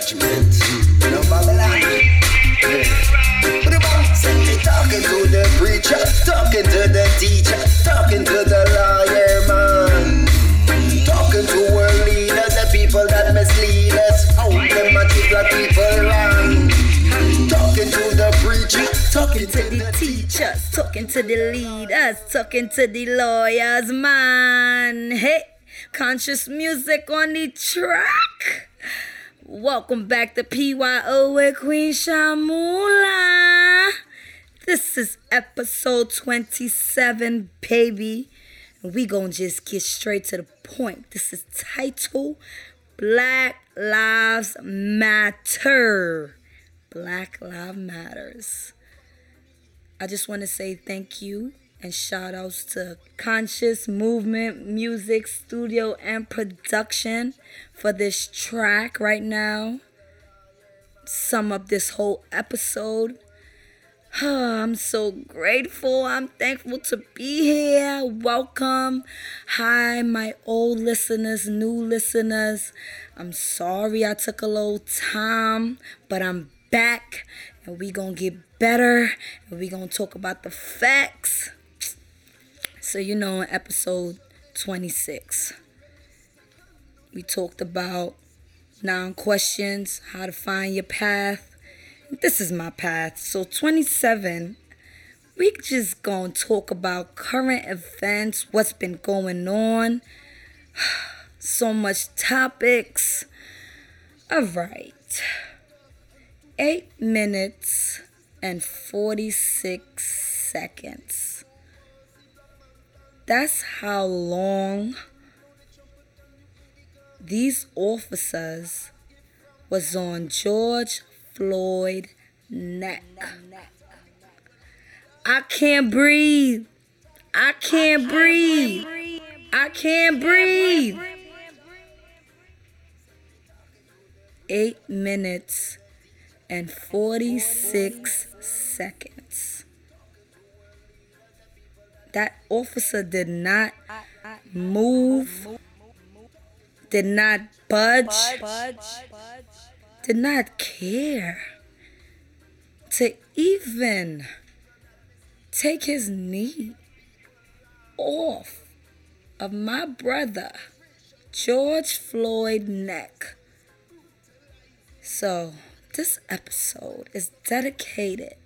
judgment. No Babylon. Talking to the preacher, talking to the teacher, talking to the lawyer man, talking to world leaders, the people that mislead us, how them a treat people wrong. Talking to the preacher, talking to the teachers, talking to the leaders, talking to the lawyers, man. Hey, conscious music on the track. Welcome back to PYO with Queen Shamula. This is episode 27, baby. And we gonna just get straight to the point. This is title Black Lives Matter. Black Lives Matters. I just want to say thank you and shout outs to Conscious Movement Music Studio and Production for this track right now. Sum up this whole episode. I'm so grateful. I'm thankful to be here. Welcome. Hi, my old listeners, new listeners. I'm sorry I took a little time, but I'm back and we going to get better and we going to talk about the facts. So, you know, episode 26, we talked about nine questions, how to find your path. This is my path. So, 27, we just gonna talk about current events, what's been going on, so much topics. All right, eight minutes and 46 seconds. That's how long these officers was on George Floyd neck. I can't breathe. I can't breathe. I can't breathe. Eight minutes and 46 seconds that officer did not move, did not budge, did not care to even take his knee off of my brother, George Floyd neck. So, this episode is dedicated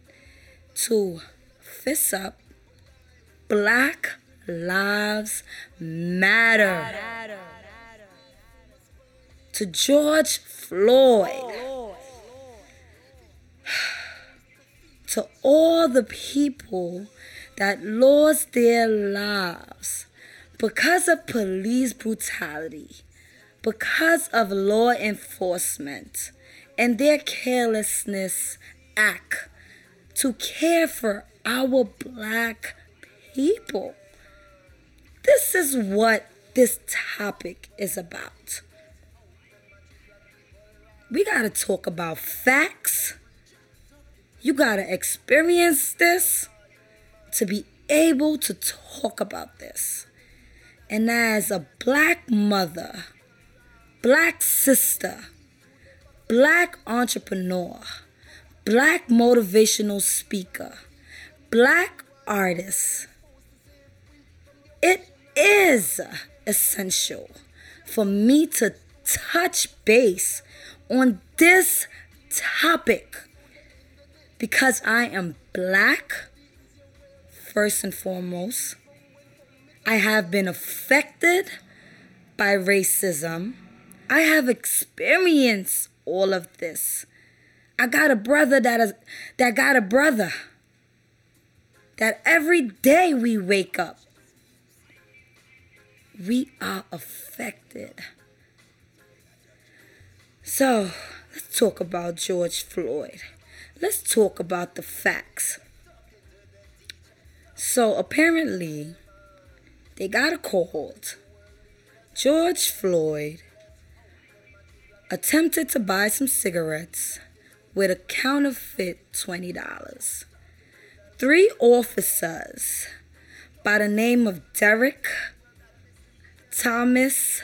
to Fist Up Black Lives Matter. To George Floyd. To all the people that lost their lives because of police brutality, because of law enforcement, and their carelessness act to care for our black people. This is what this topic is about. We got to talk about facts. You got to experience this to be able to talk about this. And as a black mother, black sister, black entrepreneur, black motivational speaker, black artist, it is essential for me to touch base on this topic because I am black, first and foremost. I have been affected by racism. I have experienced all of this. I got a brother that is that got a brother that every day we wake up we are affected. So, let's talk about George Floyd. Let's talk about the facts. So, apparently, they got a called. George Floyd attempted to buy some cigarettes with a counterfeit $20. Three officers by the name of Derek Thomas,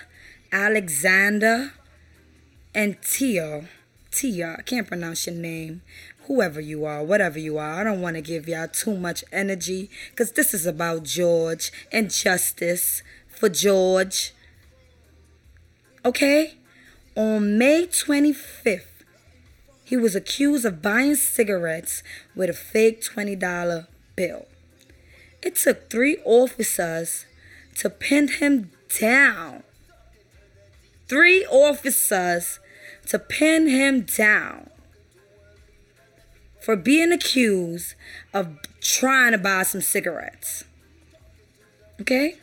Alexander, and Teo Tia, I can't pronounce your name. Whoever you are, whatever you are, I don't want to give y'all too much energy because this is about George and justice for George. Okay? On May 25th, he was accused of buying cigarettes with a fake $20 bill. It took three officers to pin him down. Three officers to pin him down for being accused of trying to buy some cigarettes. Okay?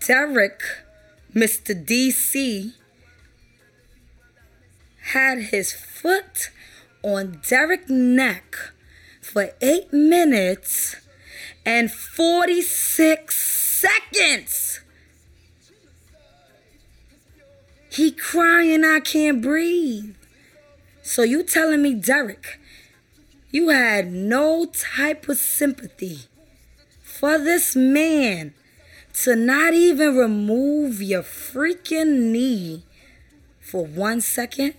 Derek, Mr. DC, had his foot on Derek's neck for 8 minutes and 46 seconds. He crying, I can't breathe. So you telling me, Derek, you had no type of sympathy for this man to not even remove your freaking knee for one second?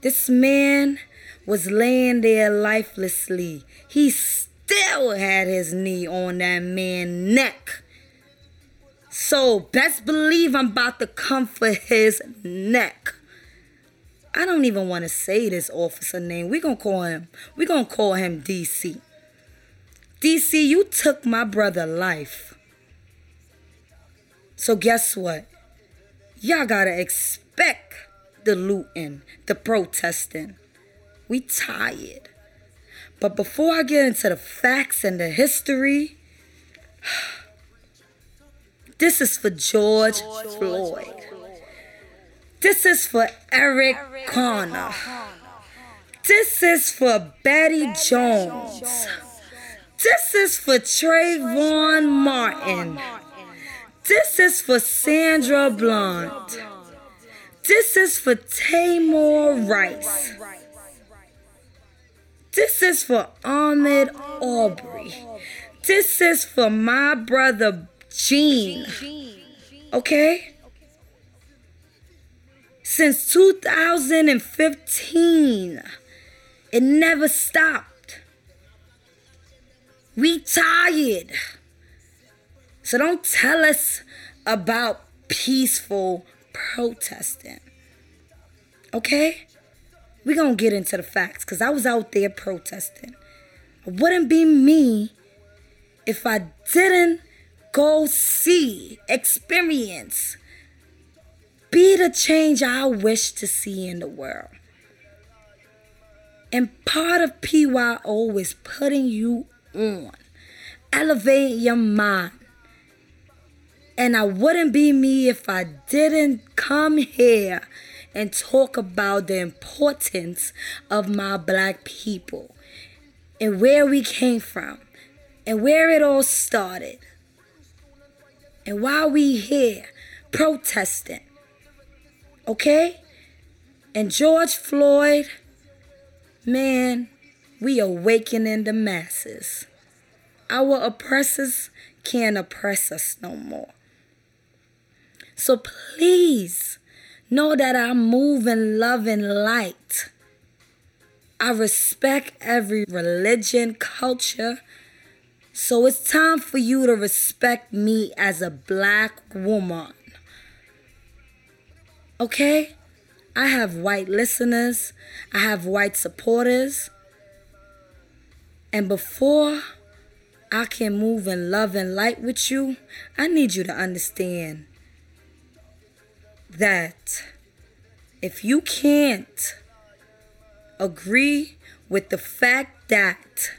This man was laying there lifelessly. He still had his knee on that man's neck. So best believe I'm about to come for his neck. I don't even want to say this officer name. We're going to call him, we're going to call him DC. DC, you took my brother life. So guess what? Y'all got to expect the looting, the protesting. We tired. But before I get into the facts and the history, this is for George, Floyd. This is for Eric, Garner. This is for Betty, Jones. This is for Trayvon Martin. This is for Sandra Bland. This is for Tamir Rice. This is for Ahmaud Arbery. This is for my brother Jean. Okay? since 2015. It never stopped. We tired. So don't tell us about peaceful protesting. Okay? We're going to get into the facts because I was out there protesting. It wouldn't be me if I didn't go see, experience be the change I wish to see in the world. And part of PYO is putting you on, elevating your mind. And I wouldn't be me if I didn't come here and talk about the importance of my black people and where we came from and where it all started. And why we here protesting Okay? And George Floyd, man, we awakening the masses. Our oppressors can't oppress us no more. So please know that I move in love and light. I respect every religion, culture. So it's time for you to respect me as a black woman. Okay? I have white listeners, I have white supporters. And before I can move in love and light with you, I need you to understand that if you can't agree with the fact that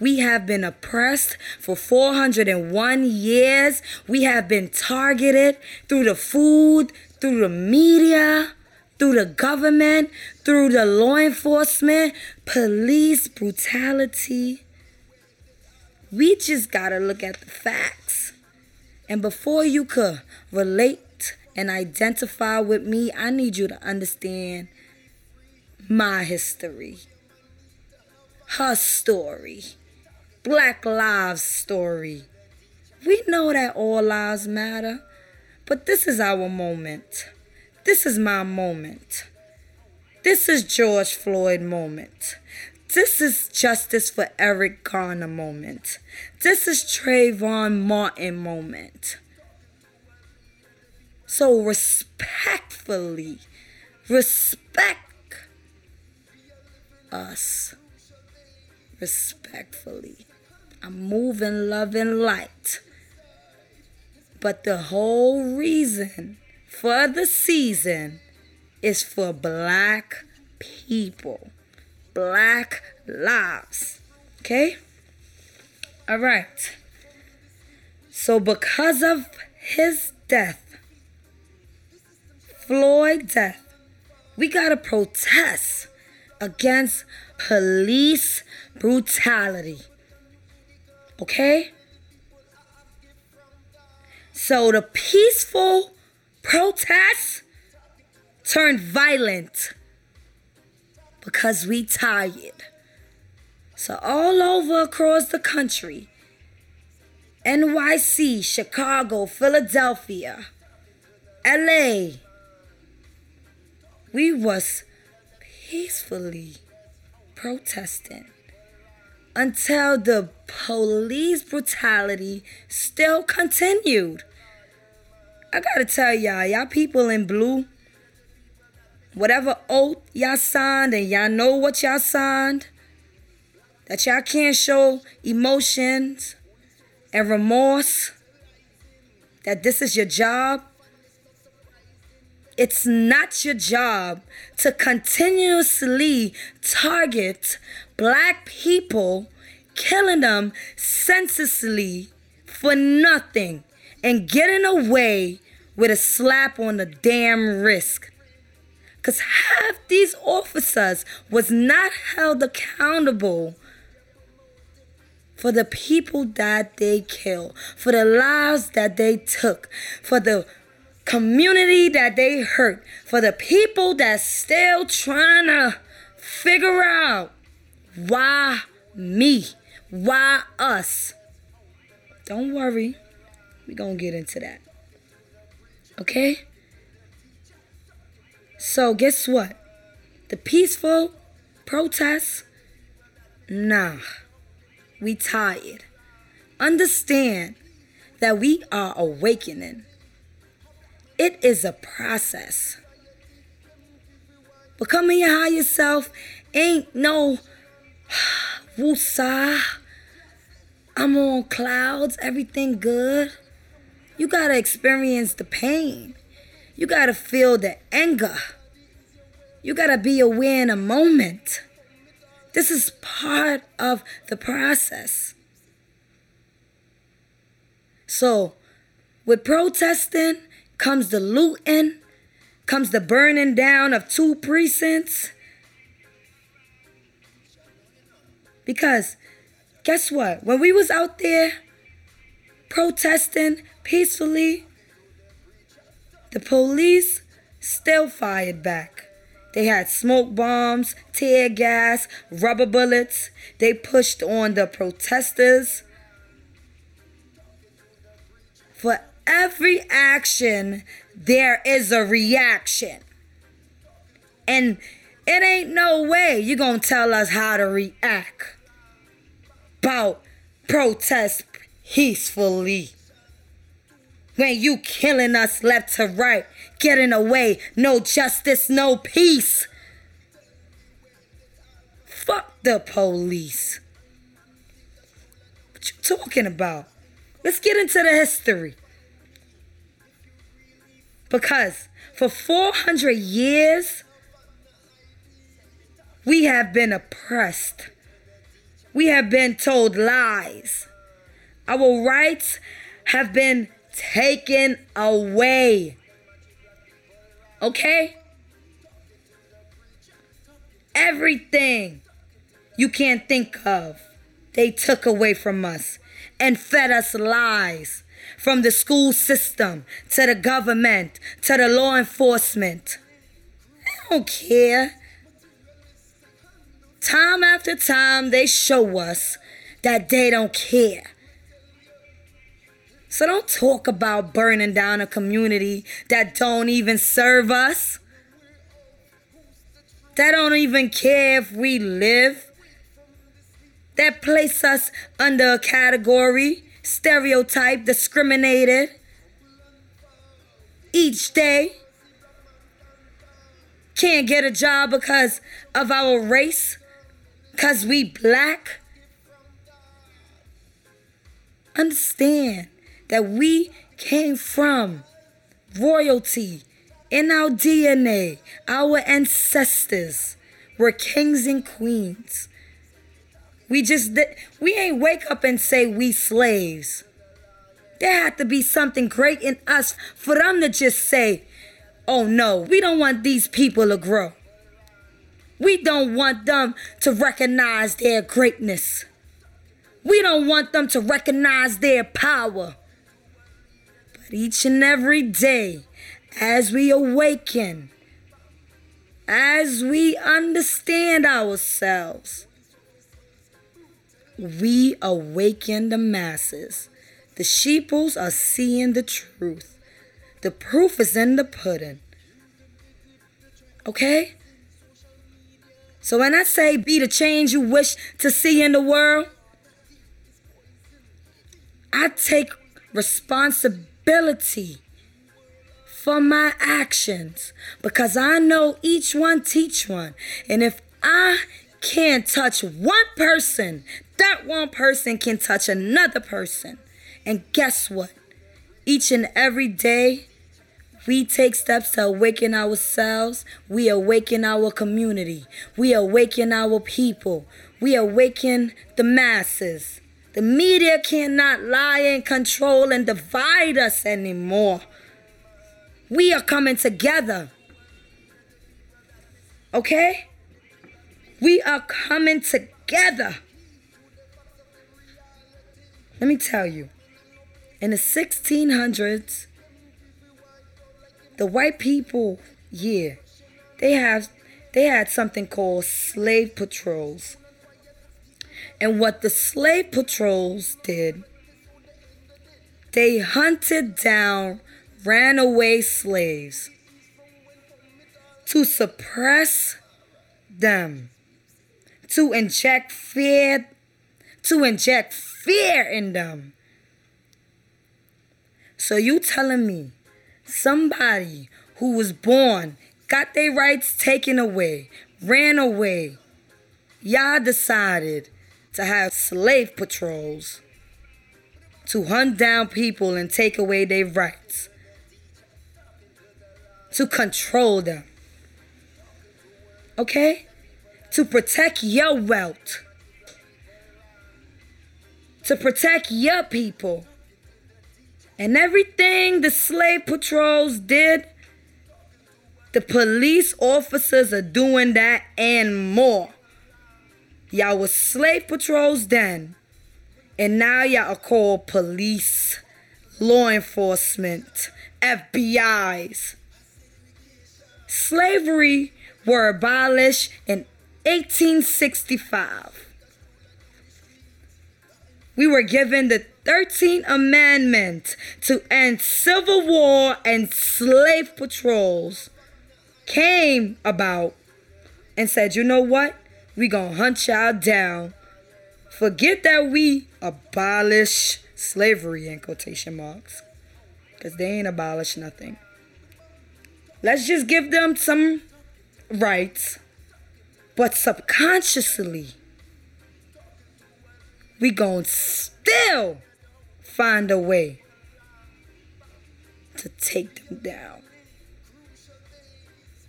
we have been oppressed for 401 years. We have been targeted through the food, through the media, through the government, through the law enforcement, police brutality. We just gotta look at the facts. And before you could relate and identify with me, I need you to understand my history, her story, Black Lives story. We know that all lives matter. But this is our moment. This is my moment. This is George Floyd moment. This is justice for Eric Garner moment. This is Trayvon Martin moment. So respectfully, respect us. Respectfully. I'm moving love and light. But the whole reason for the season is for black people, black lives. Okay? All right. So, because of his death, Floyd death, we gotta protest against police brutality. Okay? So the peaceful protests turned violent because we tired. So all over across the country, NYC, Chicago, Philadelphia, LA, we was peacefully protesting until the police brutality still continued. I gotta tell y'all, y'all people in blue, whatever oath y'all signed and y'all know what y'all signed, that y'all can't show emotions and remorse, that this is your job, it's not your job to continuously target black people, killing them senselessly for nothing and getting away with a slap on the damn wrist. Because half these officers was not held accountable for the people that they killed, for the lives that they took, for the community that they hurt, for the people that still trying to figure out why me, why us. Don't worry, We're gonna get into that. Okay? So guess what? The peaceful protests, nah, we tired. Understand that we are awakening. It is a process. Becoming your higher self ain't no woosah. I'm on clouds, everything good. You gotta experience the pain. You gotta feel the anger. You gotta be aware in a moment. This is part of the process. So, with protesting, comes the looting, comes the burning down of two precincts. Because guess what? When we was out there protesting peacefully, the police still fired back. They had smoke bombs, tear gas, rubber bullets. They pushed on the protesters. For every action, there is a reaction. And it ain't no way you gonna tell us how to react about protest peacefully. When you killing us left to right, getting away, no justice, no peace. Fuck the police. What you talking about? Let's get into the history. Because for 400 years, we have been oppressed. We have been told lies. Our rights have been taken away. Okay? Everything you can't think of, they took away from us and fed us lies from the school system to the government to the law enforcement. They don't care. Time after time, they show us that they don't care. So don't talk about burning down a community that don't even serve us. That don't even care if we live. That place us under a category, stereotype, discriminated each day. Can't get a job because of our race, because we black. Understand that we came from royalty in our DNA. Our ancestors were kings and queens. We just we ain't wake up and say we slaves. There had to be something great in us for them to just say, "Oh no, we don't want these people to grow. We don't want them to recognize their greatness. We don't want them to recognize their power." But each and every day, as we awaken, as we understand ourselves, we awaken the masses. The sheeples are seeing the truth. The proof is in the pudding. Okay? So when I say be the change you wish to see in the world, I take responsibility for my actions because I know each one teach one. And if I can't touch one person, that one person can touch another person. And guess what? Each and every day, we take steps to awaken ourselves. We awaken our community. We awaken our people. We awaken the masses. The media cannot lie and control and divide us anymore. We are coming together. Okay? We are coming together. Let me tell you, in the 1600s, the white people, yeah, they have they had something called slave patrols. And what the slave patrols did, they hunted down Runaway slaves to suppress them, to inject fear, to inject fear in them. So you telling me somebody who was born, got their rights taken away, ran away, y'all decided to have slave patrols to hunt down people and take away their rights to control them. Okay? To protect your wealth. To protect your people. And everything the slave patrols did, the police officers are doing that and more. Y'all was slave patrols then, and now y'all are called police, law enforcement, FBIs slavery were abolished in 1865. We were given the 13th Amendment to end civil war and slave patrols came about and said, you know what? We gonna hunt y'all down. Forget that we abolish slavery in quotation marks. Because they ain't abolished nothing. Let's just give them some rights. But subconsciously, we to still find a way to take them down.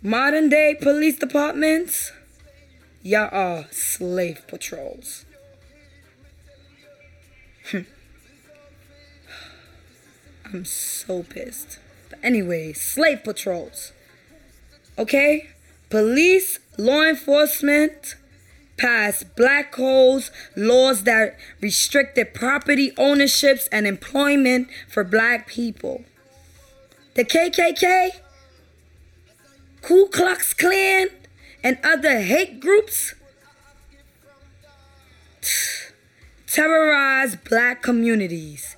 Modern day police departments, y'all are slave patrols. Hmm. I'm so pissed. But anyway, slave patrols. Okay? Police, law enforcement passed black codes, laws that restricted property ownerships and employment for black people. The KKK, Ku Klux Klan, and other hate groups terrorized black communities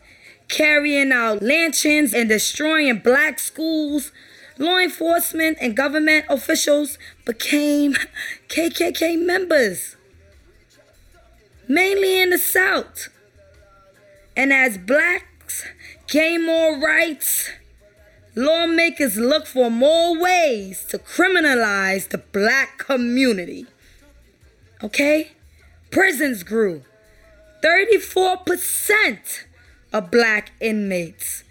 carrying out lynchings and destroying black schools, law enforcement and government officials became KKK members, mainly in the South. And as blacks gain more rights, lawmakers look for more ways to criminalize the black community. Okay? Prisons grew. 34% of black inmates.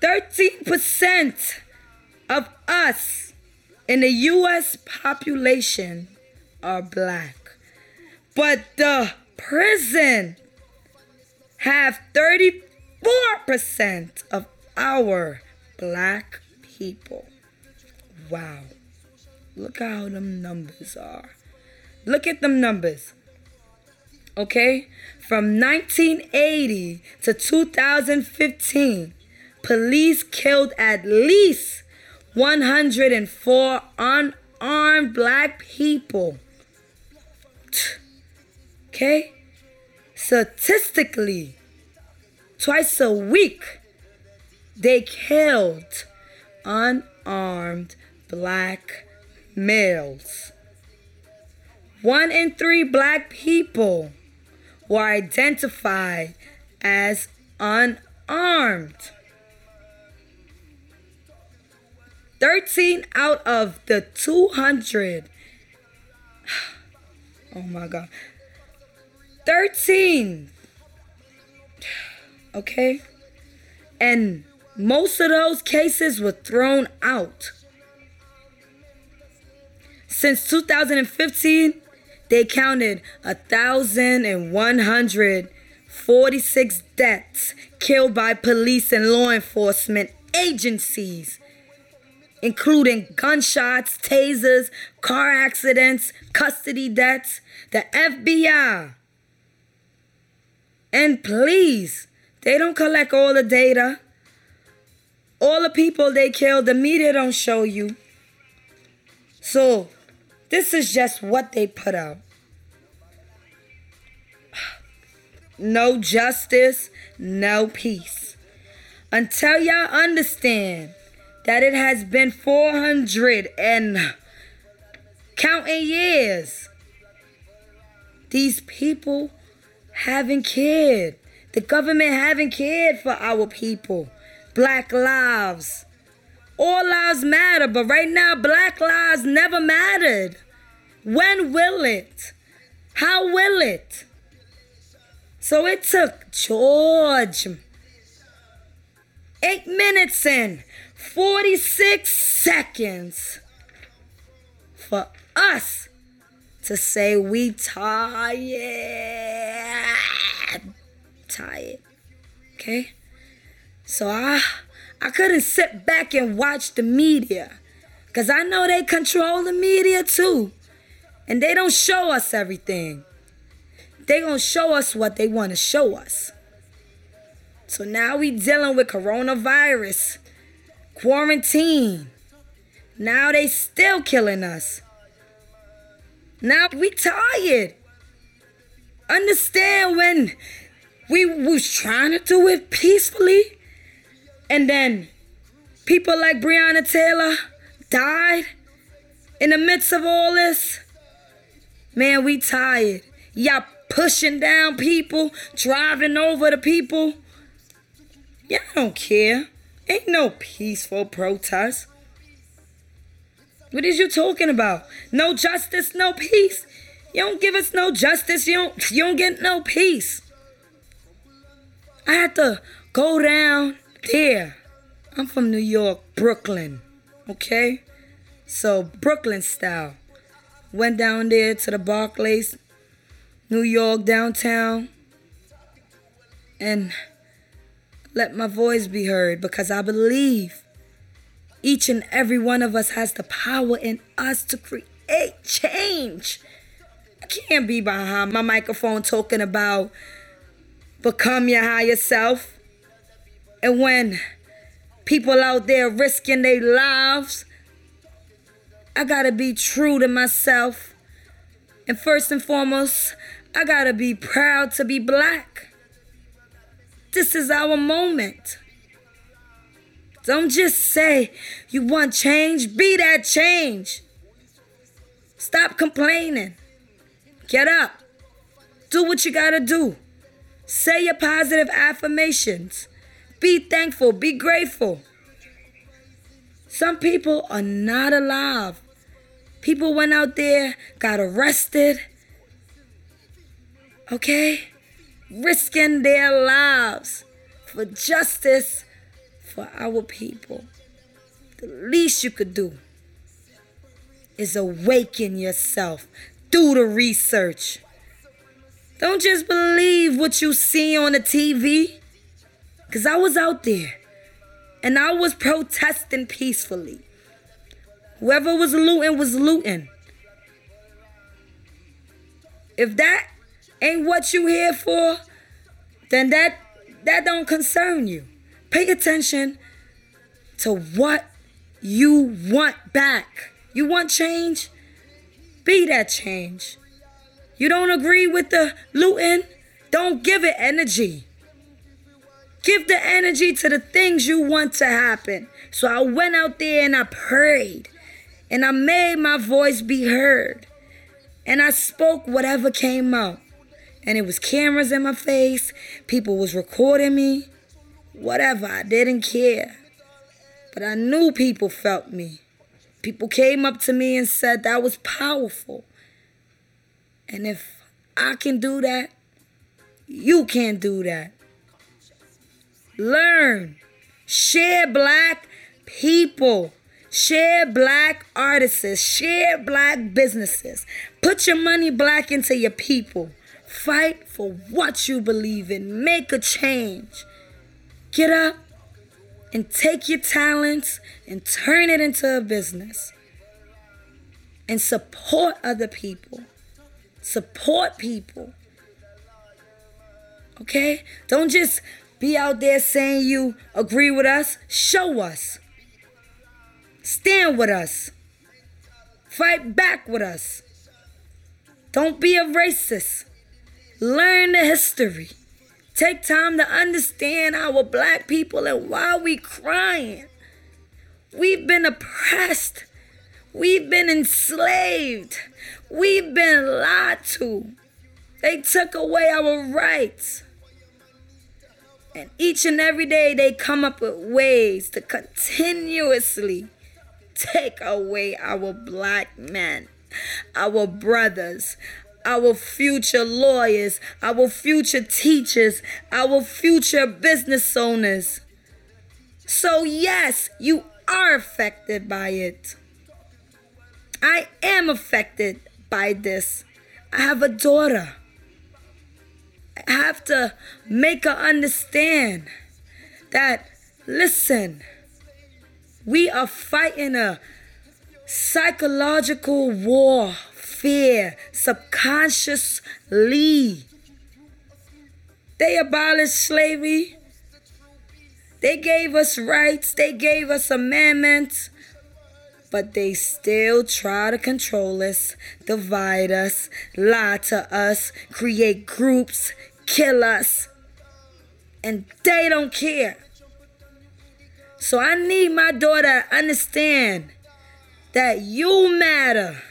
13% of us in the US population are black. But the prison have 34% of our black people. Wow. Look how them numbers are. Look at them numbers. Okay? From 1980 to 2015, police killed at least 104 unarmed black people. Okay? Statistically, twice a week, they killed unarmed black males. One in three black people were identified as unarmed. 13 out of the 200. Oh my God. 13. Okay? And most of those cases were thrown out. Since 2015, they counted 1,146 deaths killed by police and law enforcement agencies, including gunshots, tasers, car accidents, custody deaths, the FBI. And please, they don't collect all the data. All the people they killed, the media don't show you. So, this is just what they put out. No justice, no peace. Until y'all understand that it has been 400 and counting years. These people haven't cared. The government haven't cared for our people. Black lives. All lives matter, but right now, black lives never mattered. When will it? How will it? So it took George eight minutes and 46 seconds for us to say we tired. Tired. Okay? So I I couldn't sit back and watch the media. Cause I know they control the media too. And they don't show us everything. They gonna show us what they want to show us. So now we dealing with coronavirus, quarantine. Now they still killing us. Now we tired. Understand when we was trying to do it peacefully and then people like Breonna Taylor died in the midst of all this. Man, we tired. Y'all pushing down people, driving over the people. Y'all don't care. Ain't no peaceful protest. What is you talking about? No justice, no peace. You don't give us no justice. You don't. You don't get no peace. I had to go down there. I'm from New York, Brooklyn. Okay, so Brooklyn style. Went down there to the Barclays, New York downtown, and let my voice be heard because I believe each and every one of us has the power in us to create change. I can't be behind my microphone talking about become your higher self. And when people out there risking their lives, I gotta be true to myself. And first and foremost, I gotta be proud to be black. This is our moment. Don't just say you want change, be that change. Stop complaining. Get up. Do what you gotta do. Say your positive affirmations. Be thankful. Be grateful. Some people are not alive. People went out there, got arrested. Okay? Risking their lives for justice for our people. The least you could do is awaken yourself. Do the research. Don't just believe what you see on the TV. Because I was out there and I was protesting peacefully. Whoever was looting was looting. If that ain't what you here for, then that that don't concern you. Pay attention to what you want back. You want change? Be that change. You don't agree with the looting? Don't give it energy. Give the energy to the things you want to happen. So I went out there and I prayed and I made my voice be heard. And I spoke whatever came out. And it was cameras in my face, people was recording me, whatever. I didn't care. But I knew people felt me. People came up to me and said that was powerful. And if I can do that, you can do that. Learn. Share black people. Share black artists. Share black businesses. Put your money black into your people. Fight for what you believe in. Make a change. Get up and take your talents and turn it into a business. And support other people. Support people. Okay? Don't just be out there saying you agree with us. Show us. Stand with us. Fight back with us. Don't be a racist. Learn the history. Take time to understand our black people and why we crying. We've been oppressed. We've been enslaved. We've been lied to. They took away our rights. And each and every day they come up with ways to continuously take away our black men, our brothers, our future lawyers, our future teachers, our future business owners. So, yes, you are affected by it. I am affected by this. I have a daughter I have to make her understand that, listen, we are fighting a psychological war, fear, subconsciously. They abolished slavery. They gave us rights. They gave us amendments. But they still try to control us, divide us, lie to us, create groups, kill us. And they don't care. So I need my daughter to understand that you matter.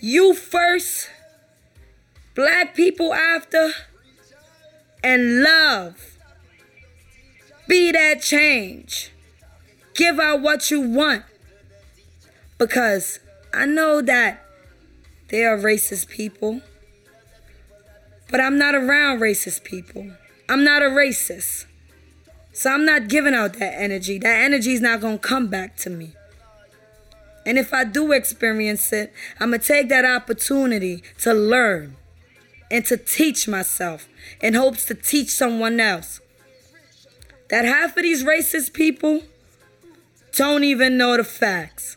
You first, black people after, and love. Be that change. Give out what you want. Because I know that there are racist people. But I'm not around racist people. I'm not a racist. So I'm not giving out that energy. That energy is not going to come back to me. And if I do experience it, I'm going to take that opportunity to learn and to teach myself in hopes to teach someone else. That half of these racist people don't even know the facts,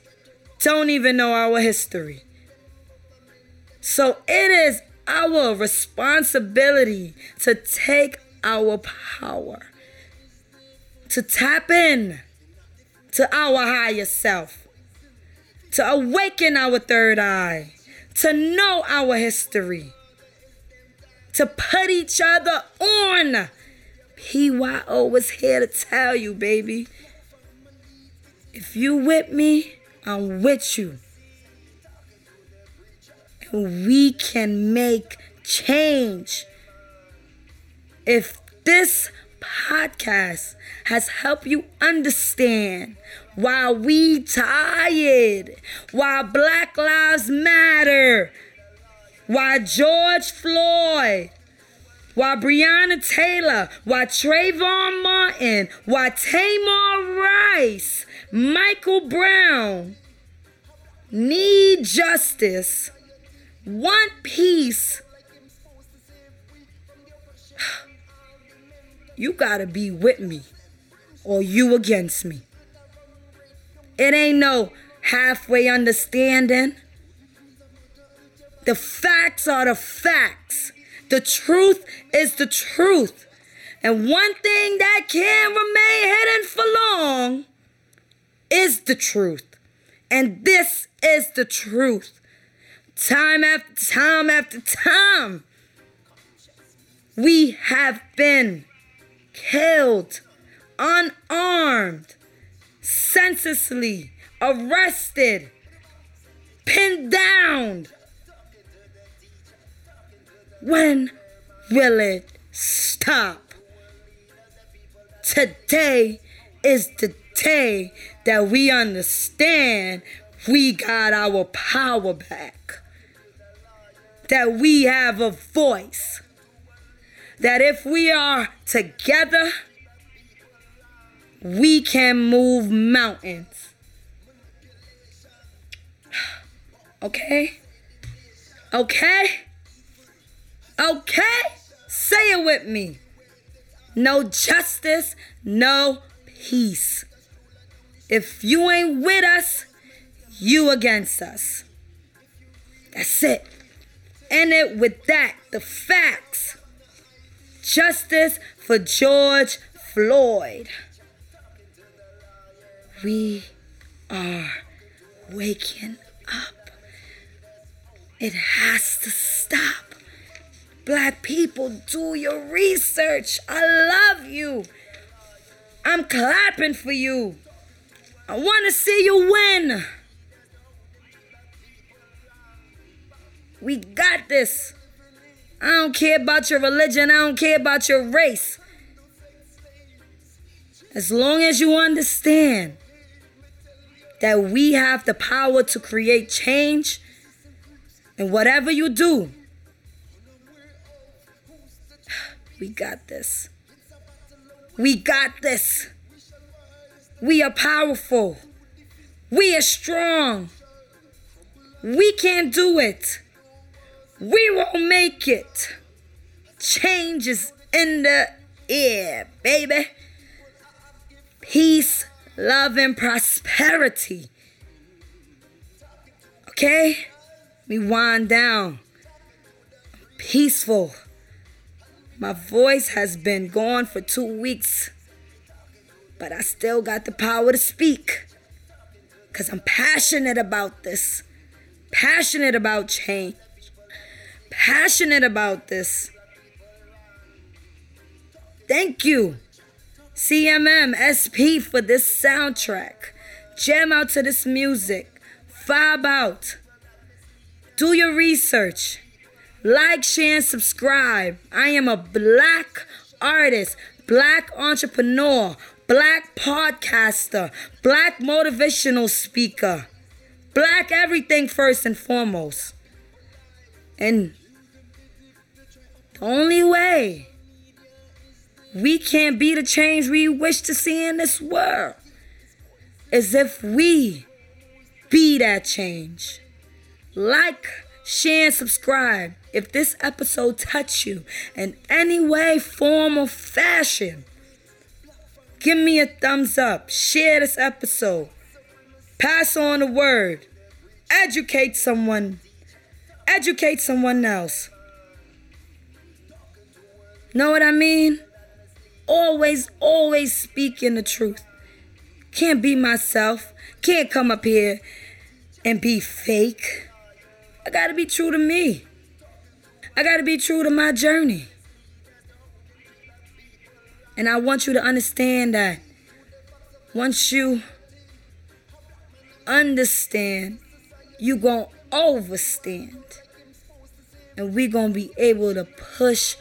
don't even know our history. So it is our responsibility to take our power, to tap in to our higher self, to awaken our third eye, to know our history, to put each other on. PYO was here to tell you, baby. If you with me, I'm with you. And we can make change. If this podcast has helped you understand why we tired, why Black Lives Matter, why George Floyd, why Breonna Taylor, why Trayvon Martin, why Tamir Rice, Michael Brown need justice, want peace. You gotta be with me or you against me. It ain't no halfway understanding. The facts are the facts. The truth is the truth. And one thing that can't remain hidden for long is the truth. And this is the truth. Time after time after time, we have been killed, unarmed, senselessly arrested, pinned down. When will it stop? Today is the day that we understand we got our power back. That we have a voice. That if we are together, we can move mountains. Okay? Okay? Okay? Say it with me. No justice, no peace. If you ain't with us, you against us. That's it. End it with that. The facts. Justice for George Floyd. We are waking up. It has to stop. Black people, do your research. I love you. I'm clapping for you. I want to see you win. We got this. I don't care about your religion. I don't care about your race. As long as you understand that we have the power to create change, and whatever you do, we got this. We got this. We are powerful. We are strong. We can do it. We will make it. Change is in the air, baby. Peace, love, and prosperity. Okay? We wind down. Peaceful. My voice has been gone for two weeks, but I still got the power to speak. Because I'm passionate about this, passionate about change, passionate about this. Thank you, CMM SP, for this soundtrack. Jam out to this music. Vibe out. Do your research. Like, share, and subscribe. I am a black artist, black entrepreneur, black podcaster, black motivational speaker, black everything first and foremost. And the only way we can't be the change we wish to see in this world is if we be that change. Like, share, and subscribe if this episode touched you in any way, form, or fashion. Give me a thumbs up. Share this episode. Pass on the word. Educate someone. Educate someone else. Know what I mean? Always, always speaking the truth. Can't be myself. Can't come up here and be fake. I gotta be true to me. I got to be true to my journey. And I want you to understand that once you understand, you to overstand. And we to be able to push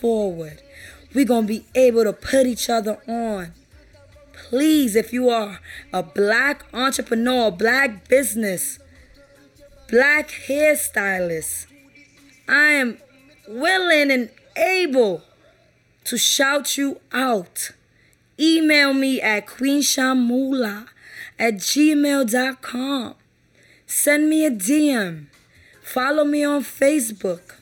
forward. We going to be able to put each other on. Please, if you are a black entrepreneur, black business, black hairstylist, I am willing and able to shout you out. Email me at queenshamula at gmail.com. Send me a DM. Follow me on Facebook.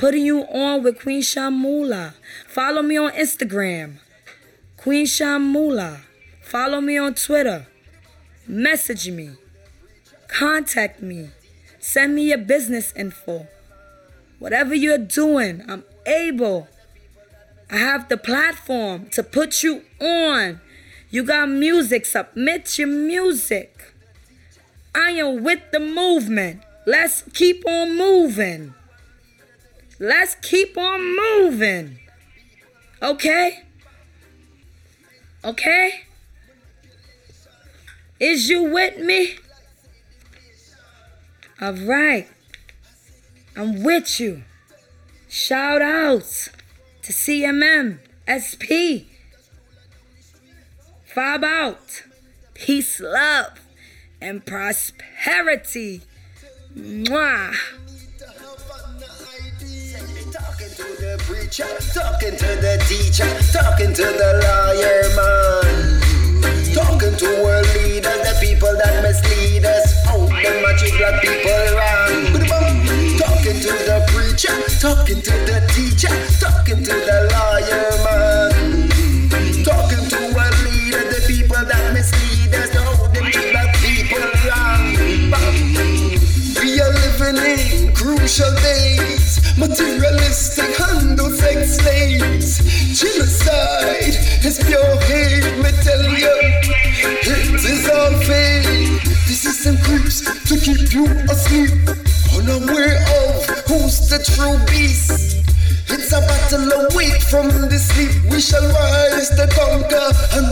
Putting you on with Queen Shamula. Follow me on Instagram. Queen Shamula. Follow me on Twitter. Message me. Contact me. Send me your business info. Whatever you're doing, I'm able. I have the platform to put you on. You got music, submit your music. I am with the movement. Let's keep on moving. Let's keep on moving. Okay? Okay? Is you with me? All right. I'm with you. Shout outs to CMM, SP. Fob out. Peace, love, and prosperity. Mwah. Preacher, talking to the teacher, talking to the lawyer man. Talking to world leaders, the people that mislead us. How them a black people wrong. Talking to the preacher, talking to the teacher, talking to the lawyer man. Talking to world leaders, the people that mislead us. How them treat black people wrong. We are living in crucial days. Materialistic conquer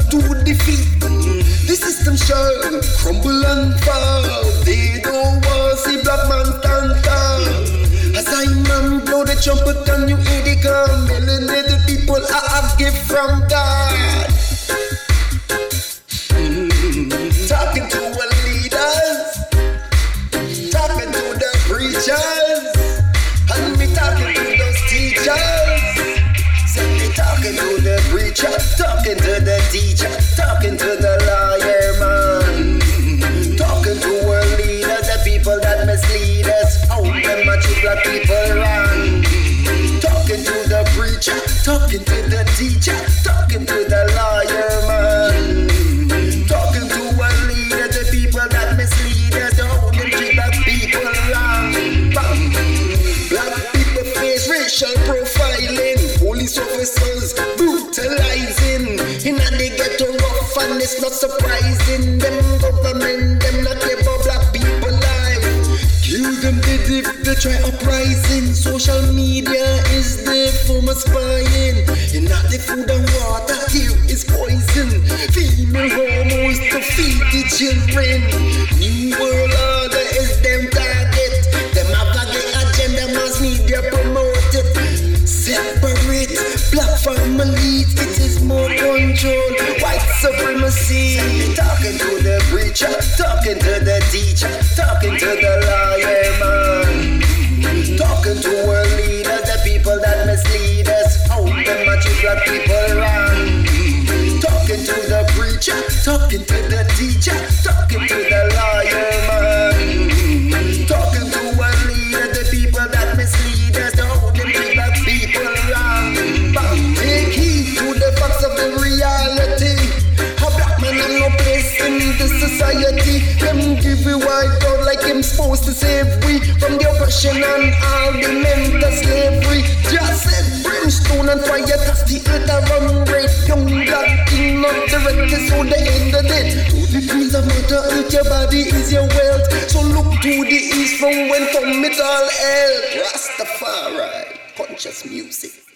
it's not surprising. Them government, them not care for black people life. Kill them dead if they try uprising. Social media is there for my spying. And not the food and water here is poison. Female hormones to feed the children. Talking to the teacher, talking to the lawyer man. Talking to world leaders, the people that mislead us. Them a treat people supposed to save we from the oppression and all the mental slavery. Just said brimstone and fire touch the earth a run red. Young black king not directed so the end of it. To the queens of mother earth, your body is your wealth. So look to the east from when from it all hell. Rastafari, conscious music.